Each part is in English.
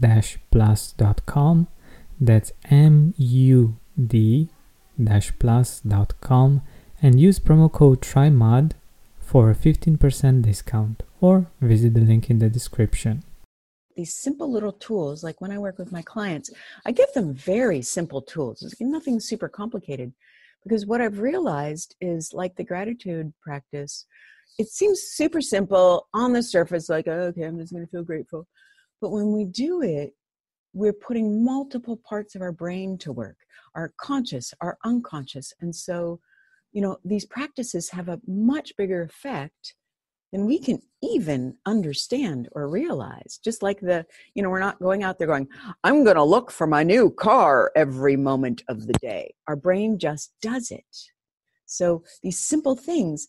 mood-plus.com. That's M U D plus.com and use promo code TRYMUD for a 15% discount or visit the link in the description. These simple little tools, like when I work with my clients, I give them very simple tools. It's nothing super complicated because what I've realized is like the gratitude practice, it seems super simple on the surface, like, oh, okay, I'm just going to feel grateful. But when we do it, we're putting multiple parts of our brain to work our conscious, our unconscious. And so you know these practices have a much bigger effect than we can even understand or realize just like the you know we're not going out there going i'm going to look for my new car every moment of the day our brain just does it so these simple things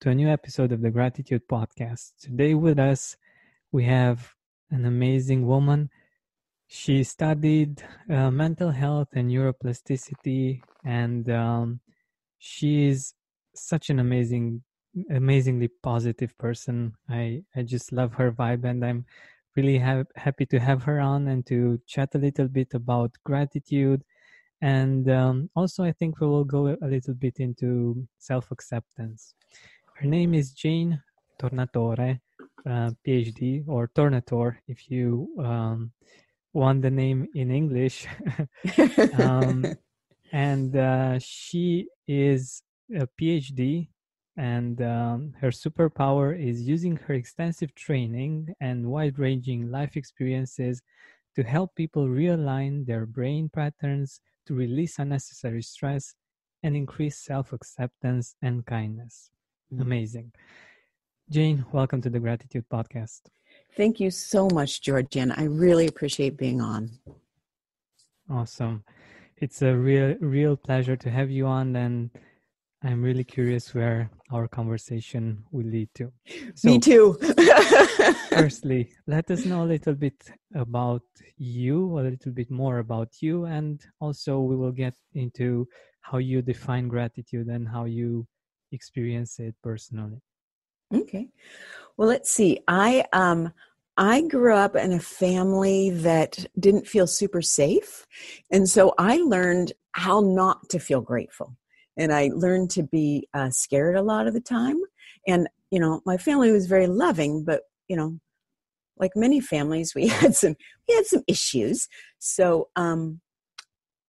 to a new episode of the Gratitude Podcast. Today with us, we have an amazing woman. She studied uh, mental health and neuroplasticity, and um, she is such an amazing, amazingly positive person. I, I just love her vibe, and I'm really ha- happy to have her on and to chat a little bit about gratitude. And um, also, I think we will go a little bit into self acceptance. Her name is Jane Tornatore, uh, PhD, or Tornator, if you um, want the name in English. um, and uh, she is a PhD, and um, her superpower is using her extensive training and wide ranging life experiences to help people realign their brain patterns to release unnecessary stress and increase self acceptance and kindness. Amazing. Jane, welcome to the Gratitude Podcast. Thank you so much, Georgian. I really appreciate being on. Awesome. It's a real real pleasure to have you on and I'm really curious where our conversation will lead to. So, Me too. firstly, let us know a little bit about you, a little bit more about you, and also we will get into how you define gratitude and how you experience it personally? Okay. Well, let's see. I um I grew up in a family that didn't feel super safe. And so I learned how not to feel grateful. And I learned to be uh, scared a lot of the time. And, you know, my family was very loving, but, you know, like many families, we had some, we had some issues. So, um,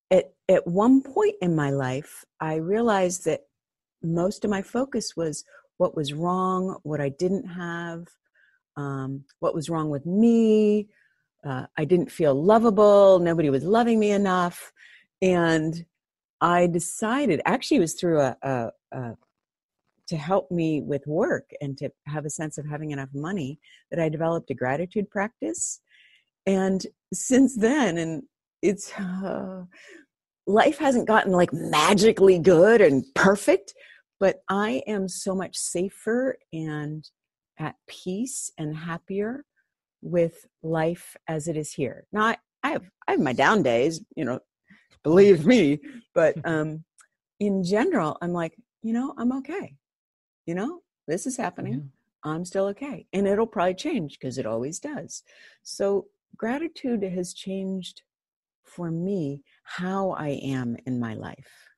at, at one point in my life, I realized that most of my focus was what was wrong, what I didn't have, um, what was wrong with me. Uh, I didn't feel lovable. Nobody was loving me enough. and I decided, actually, it was through a, a, a, to help me with work and to have a sense of having enough money that I developed a gratitude practice. And since then, and it's uh, life hasn't gotten like magically good and perfect, but I am so much safer and at peace and happier with life as it is here. Now I, I have I have my down days, you know, believe me, but um in general I'm like, you know, I'm okay. You know, this is happening. Yeah. I'm still okay. And it'll probably change because it always does. So gratitude has changed for me how I am in my life.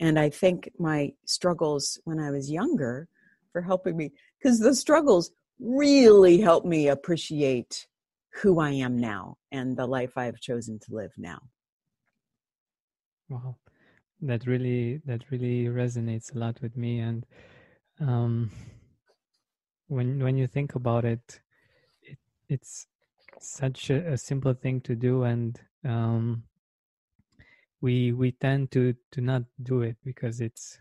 And I think my struggles when I was younger for helping me, because the struggles really helped me appreciate who I am now and the life I have chosen to live now. Wow, that really that really resonates a lot with me. And um, when when you think about it, it it's such a, a simple thing to do, and um, we we tend to to not do it because it's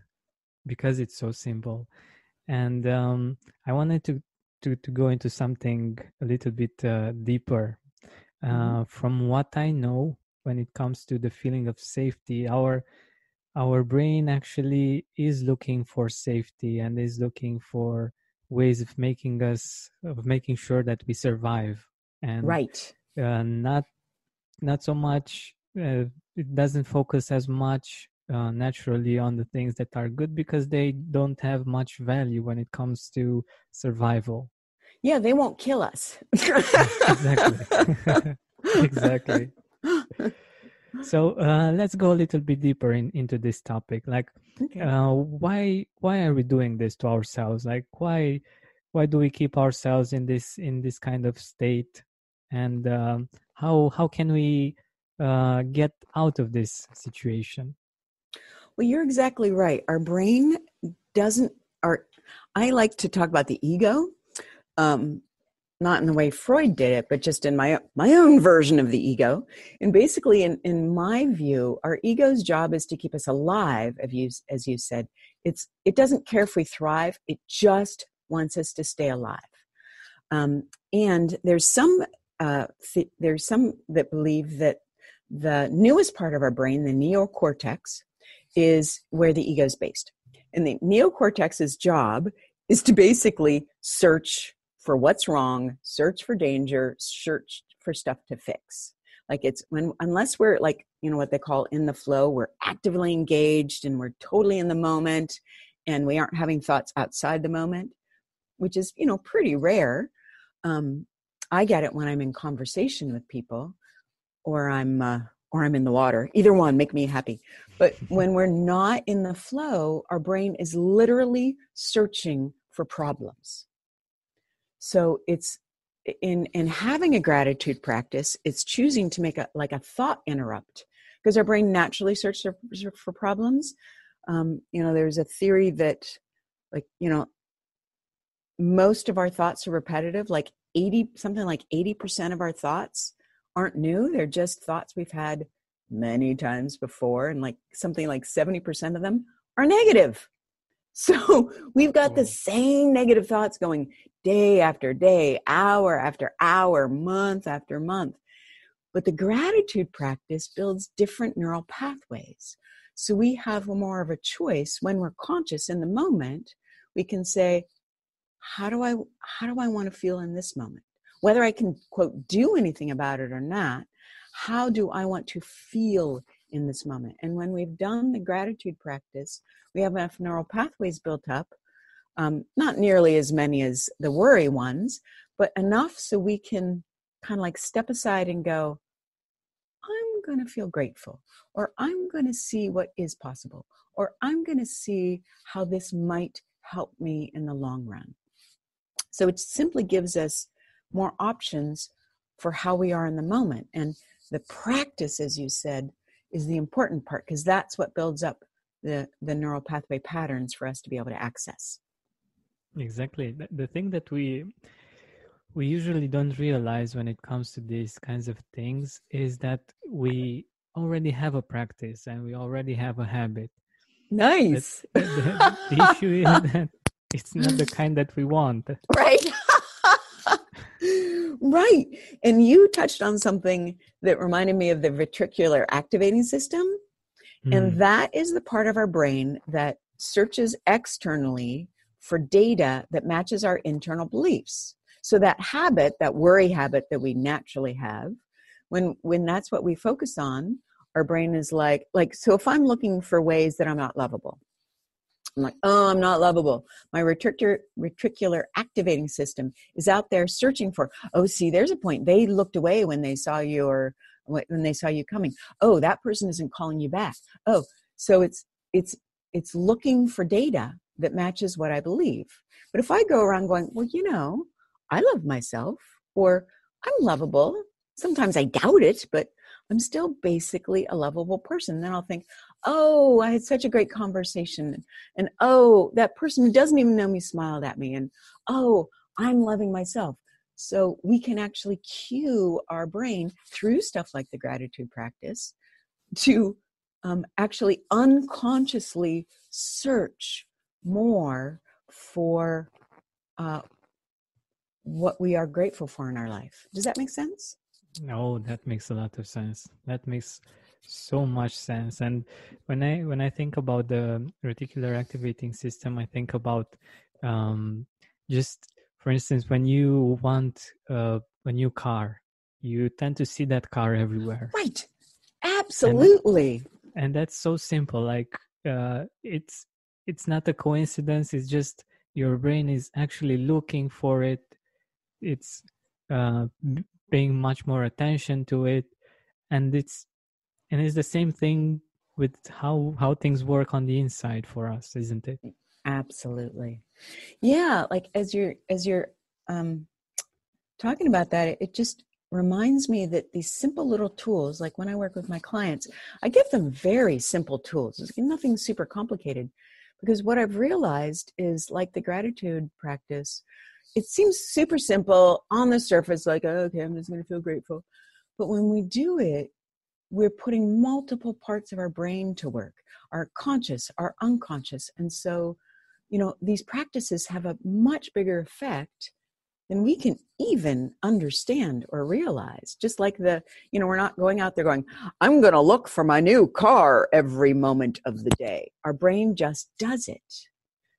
because it's so simple and um, i wanted to to to go into something a little bit uh, deeper mm-hmm. uh, mm-hmm. from what i know when it comes to the feeling of safety our our brain actually is looking for safety and is looking for ways of making us of making sure that we survive and right uh, not not so much uh, it doesn't focus as much uh, naturally on the things that are good because they don't have much value when it comes to survival. Yeah they won't kill us. Exactly. Exactly. So uh, let's go a little bit deeper in, into this topic. Like okay. uh, why why are we doing this to ourselves? Like why why do we keep ourselves in this in this kind of state? And um, how how can we uh, get out of this situation? Well, you're exactly right. Our brain doesn't. Our I like to talk about the ego, um, not in the way Freud did it, but just in my my own version of the ego. And basically, in in my view, our ego's job is to keep us alive. As you as you said, it's it doesn't care if we thrive. It just wants us to stay alive. Um, and there's some uh, th- there's some that believe that the newest part of our brain, the neocortex, is where the ego is based. And the neocortex's job is to basically search for what's wrong, search for danger, search for stuff to fix. Like it's when, unless we're like, you know, what they call in the flow, we're actively engaged and we're totally in the moment and we aren't having thoughts outside the moment, which is, you know, pretty rare. Um, I get it when I'm in conversation with people or I'm uh, or I'm in the water. Either one make me happy. But when we're not in the flow, our brain is literally searching for problems. So it's in in having a gratitude practice, it's choosing to make a like a thought interrupt because our brain naturally searches for, for problems. Um, you know, there's a theory that like you know most of our thoughts are repetitive like 80 something like 80% of our thoughts aren't new. They're just thoughts we've had many times before. And like something like 70% of them are negative. So we've got the same negative thoughts going day after day, hour after hour, month after month. But the gratitude practice builds different neural pathways. So we have more of a choice when we're conscious in the moment. We can say, how do I how do I want to feel in this moment? Whether I can, quote, do anything about it or not, how do I want to feel in this moment? And when we've done the gratitude practice, we have enough neural pathways built up, um, not nearly as many as the worry ones, but enough so we can kind of like step aside and go, I'm going to feel grateful, or I'm going to see what is possible, or I'm going to see how this might help me in the long run. So it simply gives us more options for how we are in the moment. And the practice, as you said, is the important part because that's what builds up the, the neural pathway patterns for us to be able to access. Exactly. The thing that we we usually don't realize when it comes to these kinds of things is that we already have a practice and we already have a habit. Nice. But the, the issue is that it's not the kind that we want. right. Right. And you touched on something that reminded me of the ventricular activating system. Mm. And that is the part of our brain that searches externally for data that matches our internal beliefs. So that habit, that worry habit that we naturally have, when when that's what we focus on, our brain is like like so if I'm looking for ways that I'm not lovable, I'm like, oh, I'm not lovable. My retricular, retricular activating system is out there searching for, oh, see, there's a point. They looked away when they saw you or when they saw you coming. Oh, that person isn't calling you back. Oh, so it's it's it's looking for data that matches what I believe. But if I go around going, well, you know, I love myself or I'm lovable. Sometimes I doubt it, but I'm still basically a lovable person. Then I'll think, oh, I had such a great conversation. And oh, that person who doesn't even know me smiled at me. And oh, I'm loving myself. So we can actually cue our brain through stuff like the gratitude practice to um, actually unconsciously search more for uh, what we are grateful for in our life. Does that make sense? No, that makes a lot of sense. That makes so much sense. And when I when I think about the reticular activating system, I think about um, just for instance when you want uh, a new car, you tend to see that car everywhere. Right. Absolutely. And, and that's so simple. Like uh, it's it's not a coincidence. It's just your brain is actually looking for it. It's uh, paying much more attention to it and it's and it's the same thing with how how things work on the inside for us isn't it? Absolutely. Yeah like as you're as you're um talking about that it just reminds me that these simple little tools like when i work with my clients i give them very simple tools. It's nothing super complicated. Because what i've realized is like the gratitude practice it seems super simple on the surface, like, oh, okay, I'm just going to feel grateful. But when we do it, we're putting multiple parts of our brain to work our conscious, our unconscious. And so, you know, these practices have a much bigger effect than we can even understand or realize. Just like the, you know, we're not going out there going, I'm going to look for my new car every moment of the day. Our brain just does it.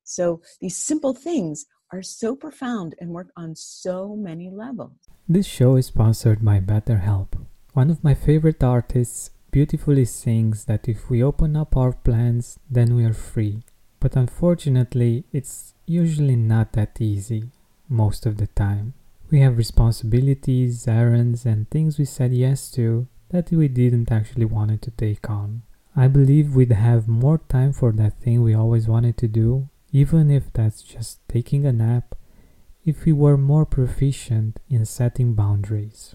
So these simple things are so profound and work on so many levels. This show is sponsored by BetterHelp. One of my favorite artists beautifully sings that if we open up our plans, then we are free. But unfortunately, it's usually not that easy, most of the time. We have responsibilities, errands, and things we said yes to that we didn't actually want to take on. I believe we'd have more time for that thing we always wanted to do even if that's just taking a nap, if we were more proficient in setting boundaries.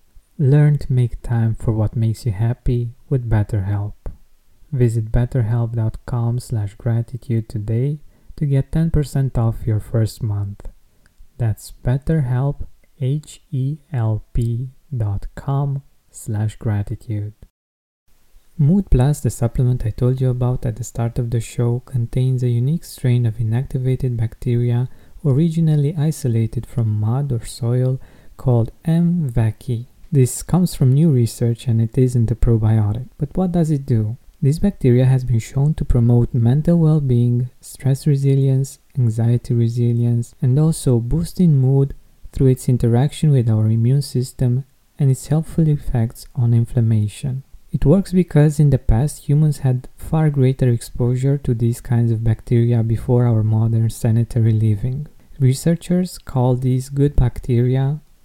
Learn to make time for what makes you happy with BetterHelp. Visit betterhelp.com slash gratitude today to get 10% off your first month. That's betterhelp, H-E-L-P dot com slash gratitude. Mood Plus, the supplement I told you about at the start of the show, contains a unique strain of inactivated bacteria originally isolated from mud or soil called M. vaccae. This comes from new research and it isn't a probiotic. But what does it do? This bacteria has been shown to promote mental well being, stress resilience, anxiety resilience, and also boosting mood through its interaction with our immune system and its helpful effects on inflammation. It works because in the past humans had far greater exposure to these kinds of bacteria before our modern sanitary living. Researchers call these good bacteria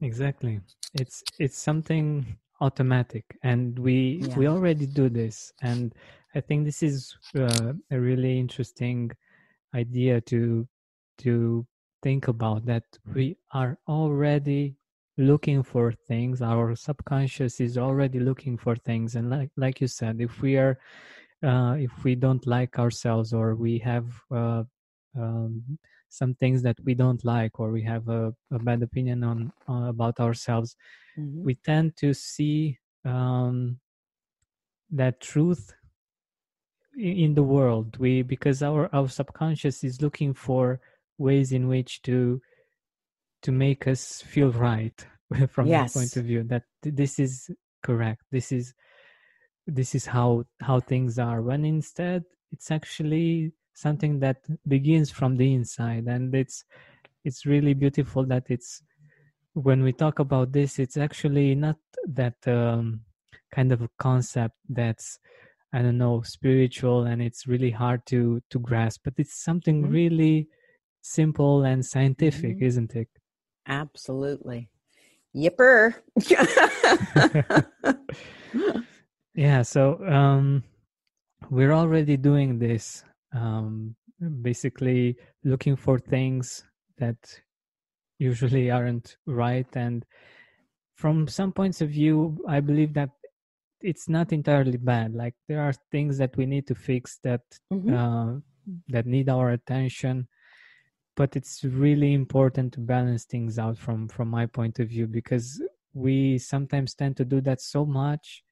Exactly. It's it's something automatic and we Yeah. we already do this and I think this is uh, a really interesting idea to to think about that we are already looking for things our subconscious is already looking for things and like like you said if we are uh, if we don't like ourselves or we have uh, um, some things that we don't like or we have a, a bad opinion on uh, about ourselves Mhm. we tend to see um, that truth in the world. We because our our subconscious is looking for ways in which to to make us feel right from that point of view that this is correct. This is this is how how things are. When instead it's actually something that begins from the inside and it's it's really beautiful that it's when we talk about this it's actually not that um, kind of a concept that's i don't know spiritual and it's really hard to to grasp but it's something Mhm. really simple and scientific Mhm. isn't it Absolutely. Yipper. yeah so um we're already doing this um basically looking for things that usually aren't right and from some points of view i believe that it's not entirely bad like there are things that we need to fix that Mhm. uh, that need our attention but it's really important to balance things out from from my point of view because we sometimes tend to do that so much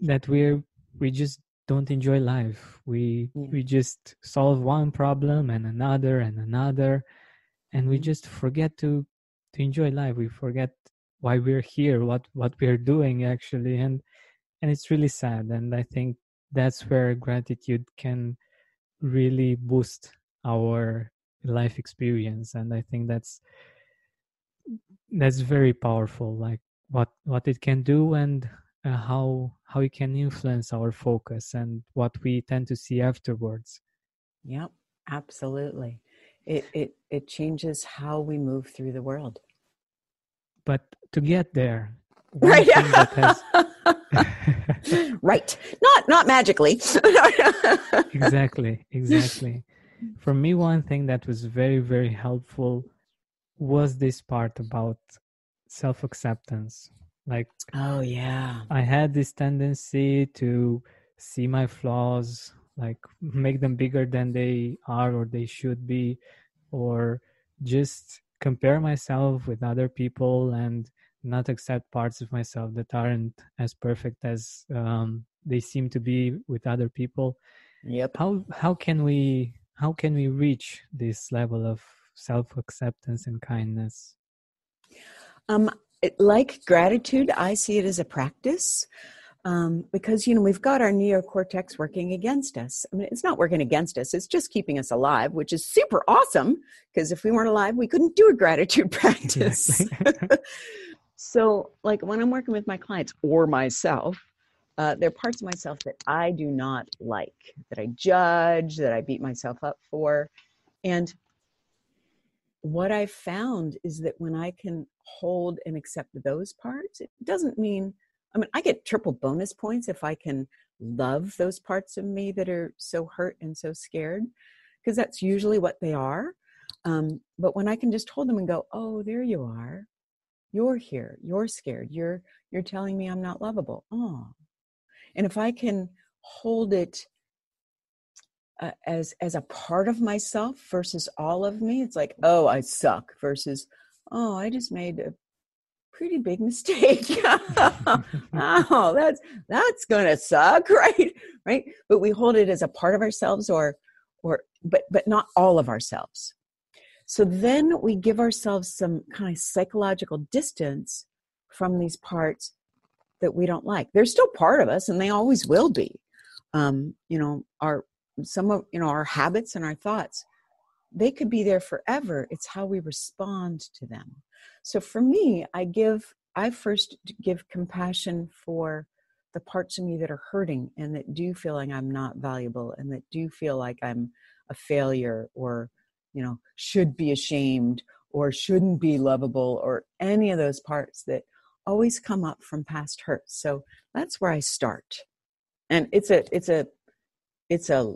that we're we just don't enjoy life we Yeah. we just solve one problem and another and another and we Mhm. just forget to to enjoy life we forget why we're here what what we're doing actually and and it's really sad and i think that's where gratitude can really boost our life experience and i think that's that's very powerful like what what it can do and uh, how how it can influence our focus and what we tend to see afterwards Yep, absolutely. It it it changes how we move through the world. but to get there Right. has right. Not not magically. exactly exactly for me one thing that was very very helpful was this part about self-acceptance like oh yeah. i had this tendency to see my flaws like make them bigger than they are or they should be or just compare myself with other people and not accept parts of myself that aren't as perfect as um, they seem to be with other people Yep. how how can we how can we reach this level of self-acceptance and kindness um, it, like gratitude i see it as a practice um, because you know we've got our neocortex working against us. I mean, it's not working against us; it's just keeping us alive, which is super awesome. Because if we weren't alive, we couldn't do a gratitude practice. so, like when I'm working with my clients or myself, uh, there are parts of myself that I do not like, that I judge, that I beat myself up for, and what I've found is that when I can hold and accept those parts, it doesn't mean I mean, I get triple bonus points if I can love those parts of me that are so hurt and so scared, because that's usually what they are. Um, but when I can just hold them and go, "Oh, there you are. You're here. You're scared. You're you're telling me I'm not lovable." Oh, and if I can hold it uh, as as a part of myself versus all of me, it's like, "Oh, I suck," versus, "Oh, I just made a pretty big mistake. oh, that's that's gonna suck, right? Right. But we hold it as a part of ourselves or or but but not all of ourselves. So then we give ourselves some kind of psychological distance from these parts that we don't like. They're still part of us and they always will be. Um, you know, our some of you know our habits and our thoughts they could be there forever it's how we respond to them so for me, I give, I first give compassion for the parts of me that are hurting and that do feel like I'm not valuable and that do feel like I'm a failure or, you know, should be ashamed or shouldn't be lovable or any of those parts that always come up from past hurts. So that's where I start. And it's a, it's a, it's a,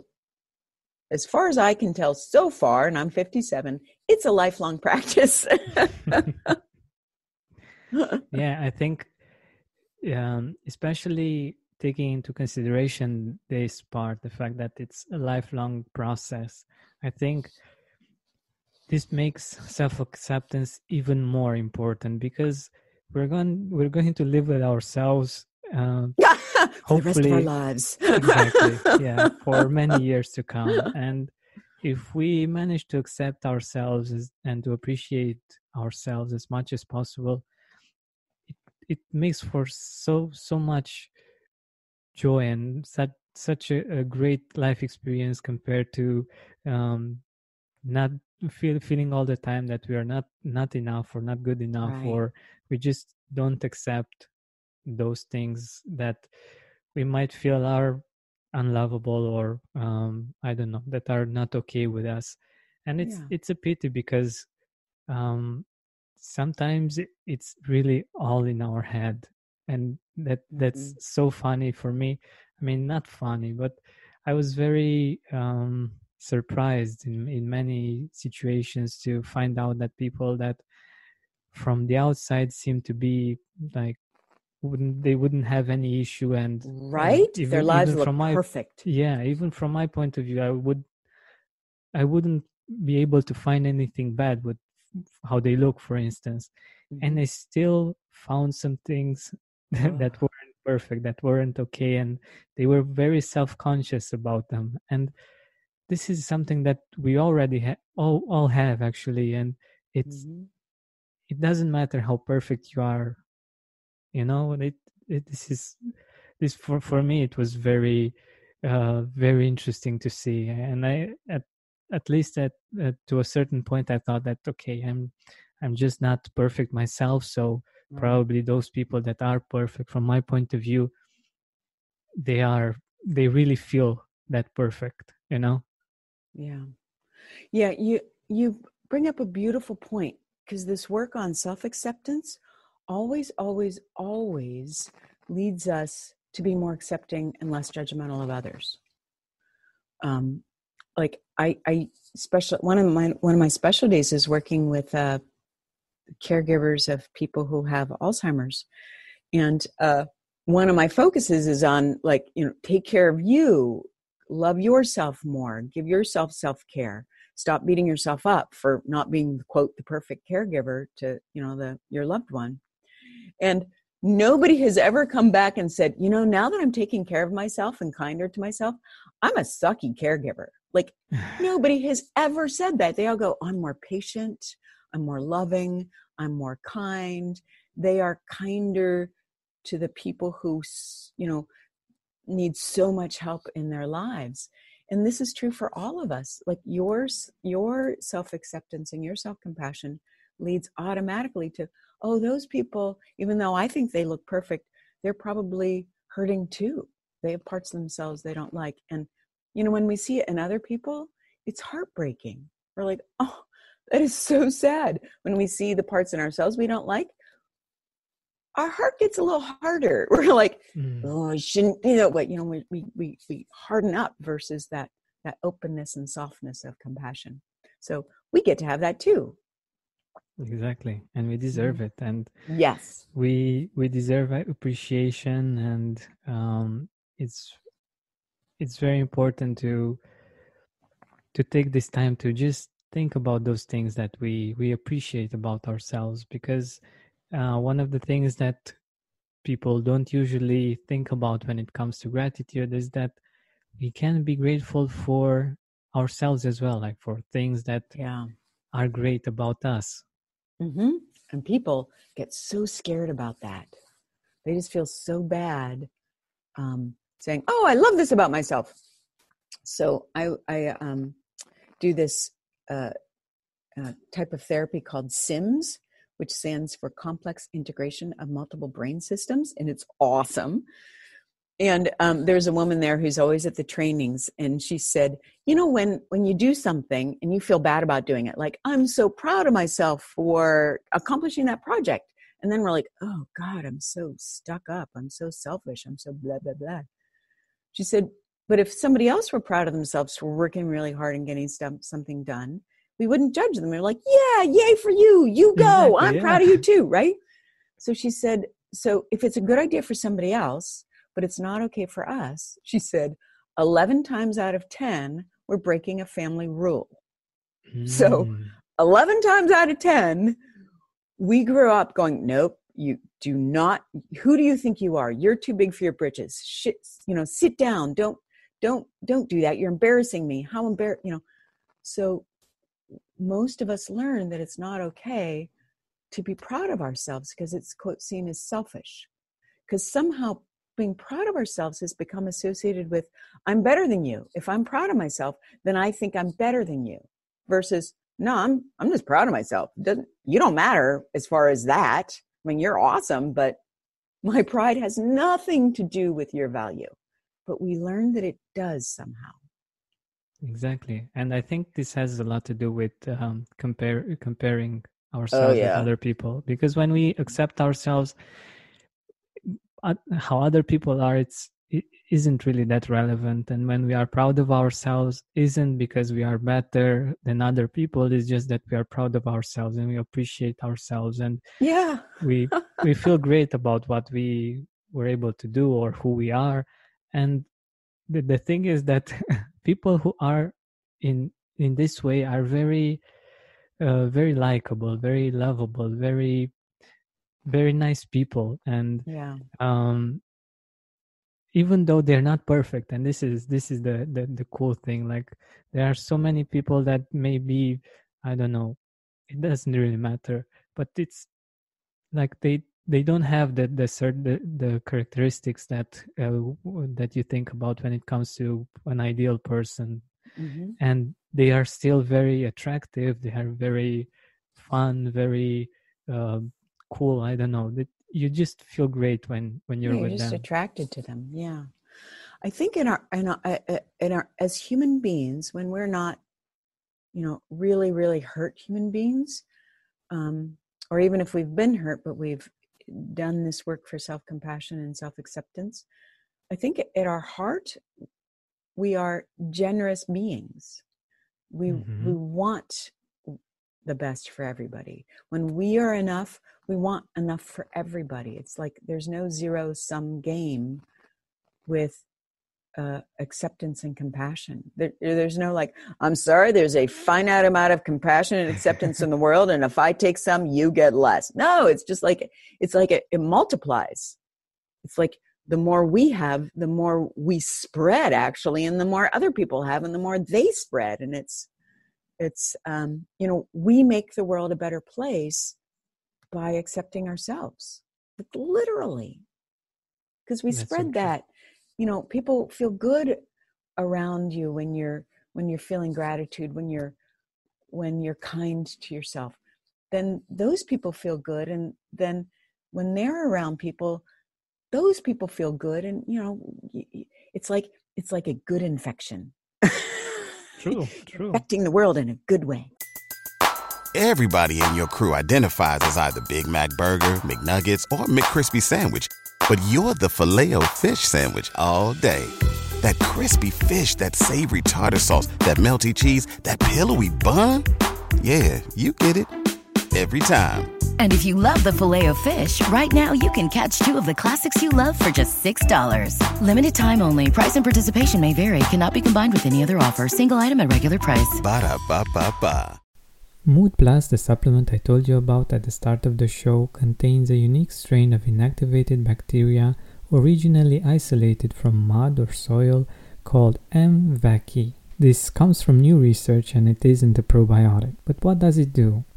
as far as I can tell so far, and I'm 57, it's a lifelong practice. yeah, I think, um, especially taking into consideration this part, the fact that it's a lifelong process, I think this makes self acceptance even more important because we're going we're going to live with ourselves uh, hopefully the rest of our lives exactly yeah for many years to come and if we manage to accept ourselves and to appreciate ourselves as much as possible it, it makes for so so much joy and such such a, a great life experience compared to um, not feel feeling all the time that we are not not enough or not good enough right. or we just don't accept those things that we might feel are unlovable or um, I don't know that are not okay with us, and it's yeah. it's a pity because um, sometimes it's really all in our head, and that that's mm-hmm. so funny for me. I mean, not funny, but I was very um, surprised in in many situations to find out that people that from the outside seem to be like wouldn't they wouldn't have any issue and right even, their lives look my, perfect yeah even from my point of view i would i wouldn't be able to find anything bad with how they look for instance mm-hmm. and i still found some things that, oh. that weren't perfect that weren't okay and they were very self-conscious about them and this is something that we already ha- all, all have actually and it's mm-hmm. it doesn't matter how perfect you are you know it, it this is this for for me it was very uh very interesting to see. And i at at least at, at to a certain point i thought that okay i'm i'm just not perfect myself. So mm. probably those people that are perfect from my point of view they are they really feel that perfect you know? Yeah. Yeah you you bring up a beautiful point because this work on self-acceptance always, always, always leads us to be more accepting and less judgmental of others. Um, like I, I special one of my one of my specialties is working with uh, caregivers of people who have Alzheimer's, and uh, one of my focuses is on like you know take care of you, love yourself more, give yourself self care, stop beating yourself up for not being quote the perfect caregiver to you know the your loved one and nobody has ever come back and said, you know, now that I'm taking care of myself and kinder to myself, I'm a sucky caregiver. Like nobody has ever said that. They all go, I'm more patient, I'm more loving, I'm more kind. They are kinder to the people who, you know, need so much help in their lives. And this is true for all of us. Like yours, your self acceptance and your self compassion leads automatically to, oh, those people, even though I think they look perfect, they're probably hurting too. They have parts of themselves they don't like. And, you know, when we see it in other people, it's heartbreaking. We're like, oh, that is so sad. When we see the parts in ourselves we don't like, our heart gets a little harder. We're like, mm. oh, I shouldn't, you know, what, you know, we, we, we, we harden up versus that, that openness and softness of compassion. So we get to have that too. Exactly. And we deserve mm. it. And yes, we, we deserve appreciation and, um, it's, it's very important to, to take this time to just think about those things that we, we appreciate about ourselves because uh, one of the things that people don't usually think about when it comes to gratitude is that we can be grateful for ourselves as well, like for things that yeah. are great about us. Mm-hmm. And people get so scared about that. They just feel so bad um, saying, "Oh, I love this about myself." So I, I um, do this uh, uh, type of therapy called CIMBS, which stands for Complex Integration of Multiple Brain Systems, and it's awesome. And um, there's a woman there who's always at the trainings, and she said, "You know, when when you do something and you feel bad about doing it, like I'm so proud of myself for accomplishing that project, and then we're like, oh God, I'm so stuck up, I'm so selfish, I'm so blah blah blah." She said, "But if somebody else were proud of themselves for working really hard and getting stuff, something done, we wouldn't judge them. We're like, yeah, yay for you. You go. Exactly, I'm yeah. proud of you too, right? So she said, so if it's a good idea for somebody else, but it's not okay for us, she said, 11 times out of 10, we're breaking a family rule. Mm. So hmm. 11 times out of 10, we grew up going, nope, you do not, who do you think you are? You're too big for your britches. Shit, you know, sit down. Don't, don't, don't do that. You're embarrassing me. How embarrassed, you know. So most of us learn that it's not okay to be proud of ourselves because it's quote seen as selfish because somehow being proud of ourselves has become associated with i'm better than you. If i'm proud of myself then i think i'm better than you versus no i'm i'm just proud of myself. Doesn't you don't matter as far as that. I mean you're awesome but my pride has nothing to do with your value. But we learn that it does somehow. Exactly, and I think this has a lot to do with um, compare comparing oh, ourselves oh, yeah. with other people. Because when we accept ourselves, how other people are, it's it isn't really that relevant. And when we are proud of ourselves, isn't because we are better than other people. It's just that we are proud of ourselves and we appreciate ourselves, and yeah, we we feel great about what we were able to do or who we are. And the, the thing is that people who are in in this way are very uh, very likable very lovable very very nice people and yeah um even though they're not perfect and this is this is the, the the cool thing like there are so many people that maybe i don't know it doesn't really matter but it's like they they don't have the the certain the, the characteristics that uh, that you think about when it comes to an ideal person mm-hmm. and they are still very attractive they are very fun very uh, cool i don't know that you just feel great when when you're yeah, with you're just them attracted to them yeah i think in our in our, uh, uh, in our as human beings when we're not you know really really hurt human beings um or even if we've been hurt but we've done this work for self compassion and self acceptance, I think at our heart, we are generous beings. We, mm-hmm. we want the best for everybody. When we are enough, we want enough for everybody. It's like there's no zero sum game with uh, acceptance and compassion. There, there's no like, I'm sorry, there's a finite amount of compassion and acceptance in the world, and if I take some, you get less. No, it's just like it's like it, it multiplies. It's like the more we have the more we spread actually and the more other people have and the more they spread and it's it's um, you know we make the world a better place by accepting ourselves literally. Because we That's spread that you know people feel good around you when you're when you're feeling gratitude when you're when you're kind to yourself. Then those people feel good and then when they're around people those people feel good and you know it's like it's like a good infection True, true. infecting the world in a good way Everybody in your crew identifies as either Big Mac Burger, McNuggets, or McCrispy Sandwich. But you're the filet fish Sandwich all day. That crispy fish, that savory tartar sauce, that melty cheese, that pillowy bun. Yeah, you get it. Every time. And if you love the Filet-O-Fish, right now you can catch two of the classics you love for just $6. Limited time only. Price and participation may vary. Cannot be combined with any other offer. Single item at regular price. Ba-da-ba-ba-ba. Mood Plus, the supplement I told you about at the start of the show, contains a unique strain of inactivated bacteria originally isolated from mud or soil called M. vaccae. This comes from new research and it isn't a probiotic. But what does it do?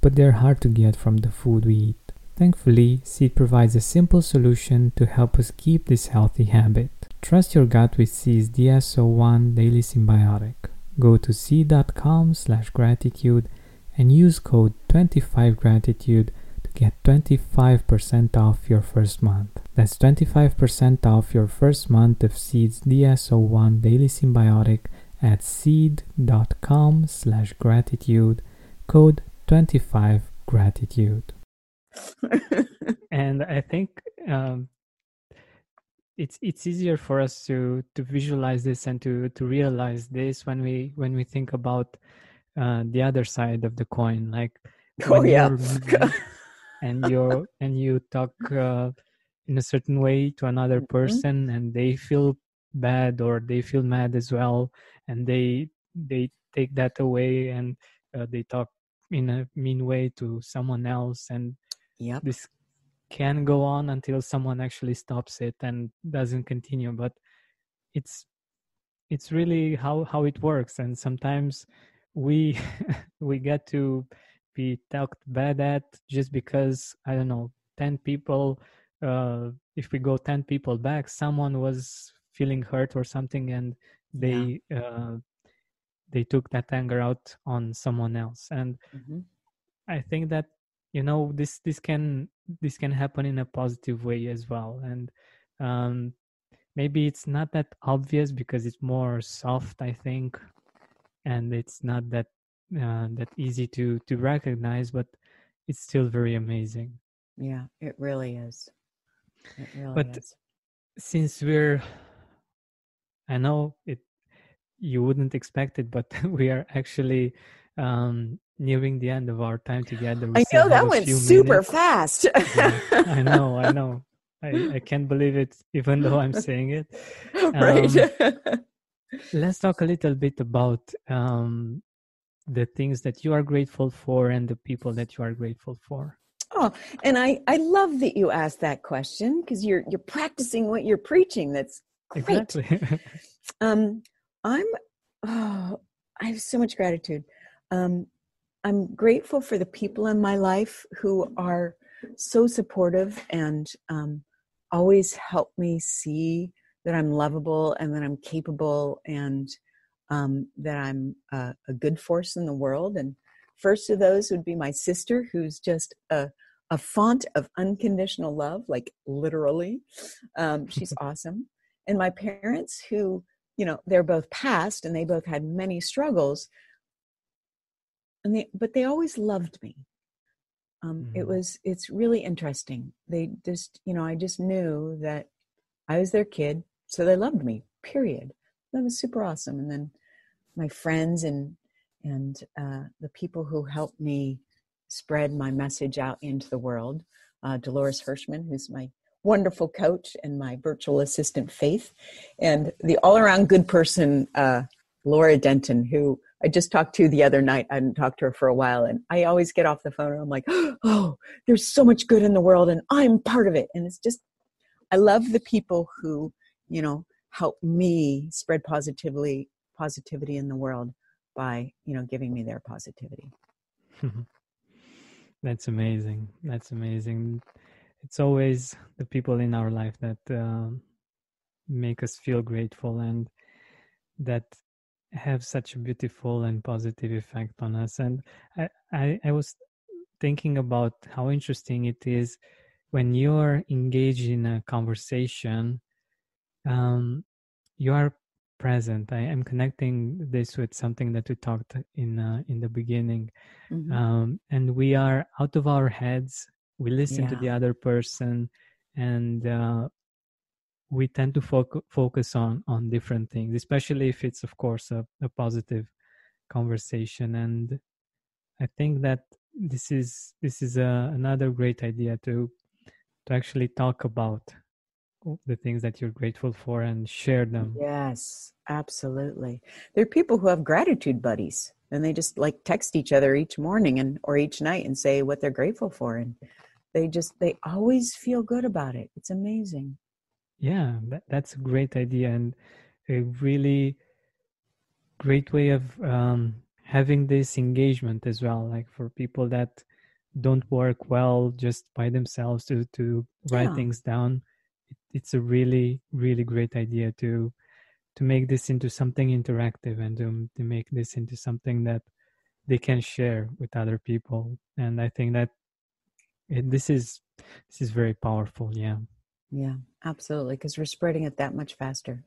but they're hard to get from the food we eat. Thankfully, Seed provides a simple solution to help us keep this healthy habit. Trust your gut with Seed's DS01 Daily Synbiotic. Go to seed.com slash gratitude and use code 25gratitude to get 25% off your first month. That's 25% off your first month of Seed's DS01 Daily Synbiotic at seed.com slash gratitude, code 25gratitude. and I think um, it's it's easier for us to to visualize this and to to realize this when we when we think about uh, the other side of the coin, like Oh, yeah. and you and you talk uh, in a certain way to another Mhm. person, and they feel bad or they feel mad as well, and they they take that away and uh, they talk in a mean way to someone else, and yep. this can go on until someone actually stops it and doesn't continue but it's it's really how how it works and sometimes we we get to be talked bad at just because i don't know 10 people uh if we go 10 people back someone was feeling hurt or something and they uh they took that anger out on someone else and Mhm. I think that you know this this can this can happen in a positive way as well, and um, maybe it's not that obvious because it's more soft, I think, and it's not that uh, that easy to to recognize, but it's still very amazing. Yeah, it really is. It really But is. since we're I know it you wouldn't expect it, but we are actually um nearing the end of our time together. We I know that went super minutes. fast. Yeah, I know, I know. I, I can't believe it even though I'm saying it. right. Um, Let's talk a little bit about um the things that you are grateful for and the people that you are grateful for. Oh, and I I love that you asked that question because you're you're practicing what you're preaching. That's great. Exactly. Um, I'm oh, I have so much gratitude. Um, I'm grateful for the people in my life who are so supportive and um, always help me see that I'm lovable and that I'm capable and um, that I'm uh, a good force in the world. And first of those would be my sister, who's just a a font of unconditional love, like literally. Um, she's awesome. And my parents, who you know they're both past and they both had many struggles. And they but they always loved me. Um, it Mhm. was it's really interesting. They just you know i just knew that i was their kid so they loved me period. That was super awesome. And then my friends and and uh, the people who helped me spread my message out into the world uh, dolores hirschman who's my wonderful coach and my virtual assistant faith and the all-around good person uh, laura denton who i just talked to the other night i hadn't talked to her for a while and i always get off the phone and i'm like oh there's so much good in the world and i'm part of it and it's just i love the people who you know help me spread positively positivity in the world by you know giving me their positivity That's amazing. That's amazing. It's always the people in our life that uh, make us feel grateful and that have such a beautiful and positive effect on us. And I, I, I was thinking about how interesting it is when you're engaged in a conversation, um, you are present. I am connecting this with something that we talked in uh, in the beginning Mhm. um, and we are out of our heads we listen to the other person and uh, we tend to foc- focus on on different things especially if it's of course a, a positive conversation. And i think that this is this is a, another great idea to to actually talk about the things that you're grateful for and share them. Yes, absolutely. There are people who have gratitude buddies and they just like text each other each morning and or each night and say what they're grateful for and they just they always feel good about it. It's amazing. Yeah, that, that's a great idea and a really great way of um, having this engagement as well. Like for people that don't work well just by themselves to to write Yeah. things down, it, it's a really really great idea to to make this into something interactive and to to make this into something that they can share with other people. And I think that it, this is this is very powerful. Yeah. Yeah, absolutely because we're spreading it that much faster.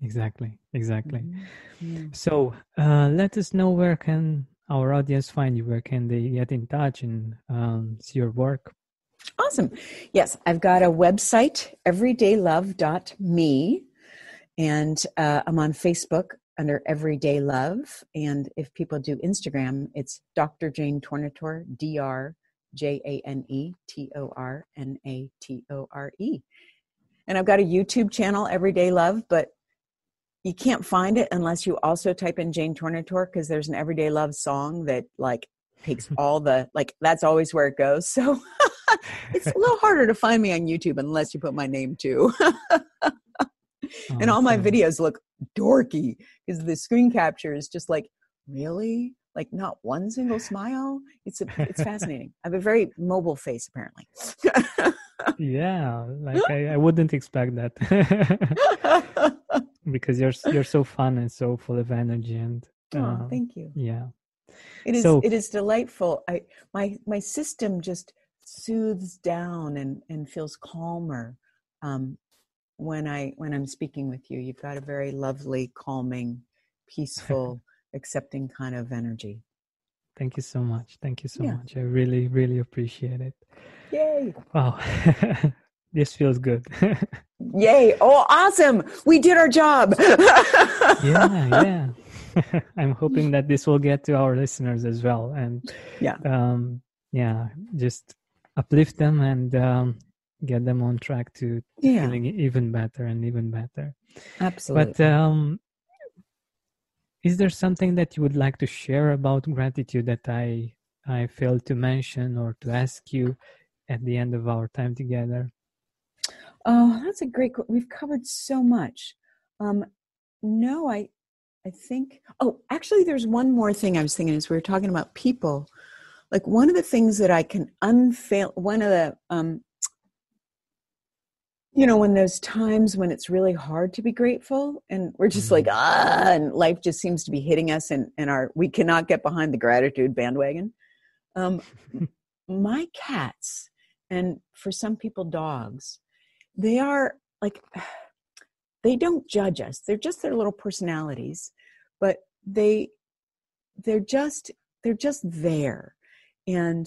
Exactly, exactly. Mhm. Yeah. So, uh, let us know where can our audience find you. Where can they get in touch and um, see your work? Awesome. Yes, I've got a website, everydaylove.me, and uh, I'm on Facebook under Everyday Love. And if people do Instagram, it's Dr. Jane Tornatore, D R J A N E T O R N A T O R E. And I've got a YouTube channel, Everyday Love, but you can't find it unless you also type in Jane Tornatore because there's an Everyday Love song that like takes all the like that's always where it goes. So it's a little harder to find me on YouTube unless you put my name too. and oh, all my videos look dorky because the screen capture is just like, really? Like not one single smile? It's a, it's fascinating. I have a very mobile face apparently. Yeah, like I, I wouldn't expect that because you're you're so fun and so full of energy and oh, uh, thank you. yeah. It is So- it is delightful. I my my system just soothes down and and feels calmer um, when I when I'm speaking with you. You've got a very lovely, calming, peaceful, accepting kind of energy. Thank you so much. Thank you so Yeah. much. I really, really appreciate it. Yay. Wow. this feels good. Yay. Oh, awesome. We did our job. yeah, yeah. I'm hoping that this will get to our listeners as well. And Yeah. um, yeah, just uplift them and um, get them on track to Yeah. feeling even better and even better. Absolutely. But um, is there something that you would like to share about gratitude that I I failed to mention or to ask you at the end of our time together? Oh, that's a great. We've covered so much. Um, no, I, I think. Oh, actually, there's one more thing I was thinking as we were talking about people. Like one of the things that I can unfail. One of the, um, you know, when those times when it's really hard to be grateful, and we're just like ah, and life just seems to be hitting us, and and our we cannot get behind the gratitude bandwagon. Um, my cats, and for some people, dogs they are like they don't judge us. They're just their little personalities but they they're just they're just there. And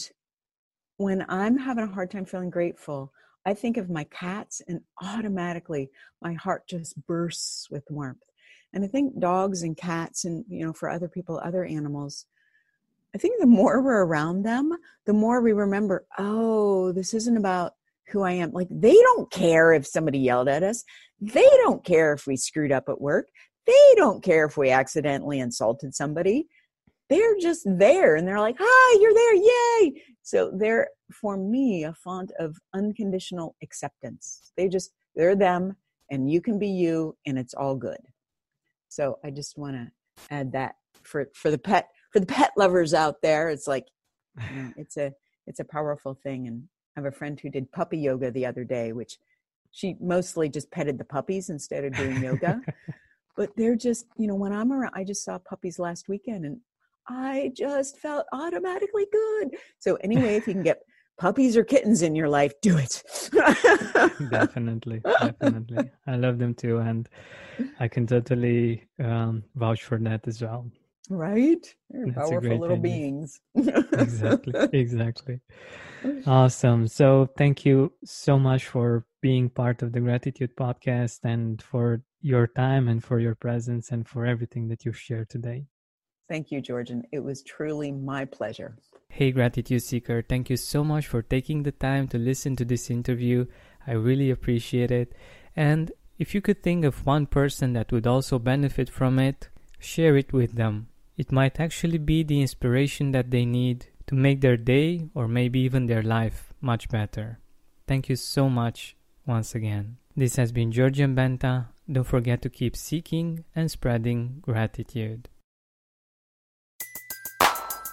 when i'm having a hard time feeling grateful i think of my cats and automatically my heart just bursts with warmth and i think dogs and cats and you know for other people other animals i think the more we're around them the more we remember oh this isn't about who I am. Like they don't care if somebody yelled at us. They don't care if we screwed up at work. They don't care if we accidentally insulted somebody. They're just there and they're like, "Hi, you're there. Yay." So they're for me a font of unconditional acceptance. They just they're them and you can be you and it's all good. So I just want to add that for for the pet for the pet lovers out there. It's like you know, it's a it's a powerful thing and I have a friend who did puppy yoga the other day, which she mostly just petted the puppies instead of doing yoga. but they're just, you know, when I'm around, I just saw puppies last weekend and I just felt automatically good. So, anyway, if you can get puppies or kittens in your life, do it. definitely, definitely. I love them too, and I can totally um, vouch for that as well. right? They're That's powerful little idea. beings. Exactly, exactly. Awesome. So, thank you so much for being part of the Gratitude Podcast and for your time and for your presence and for everything that you've shared today. Thank you, Georgian. It was truly my pleasure. Hey, Gratitude Seeker, thank you so much for taking the time to listen to this interview. I really appreciate it. And if you could think of one person that would also benefit from it, share it with them. It might actually be the inspiration that they need to make their day or maybe even their life much better. Thank you so much once again. This has been Georgian Benta. Don't forget to keep seeking and spreading gratitude.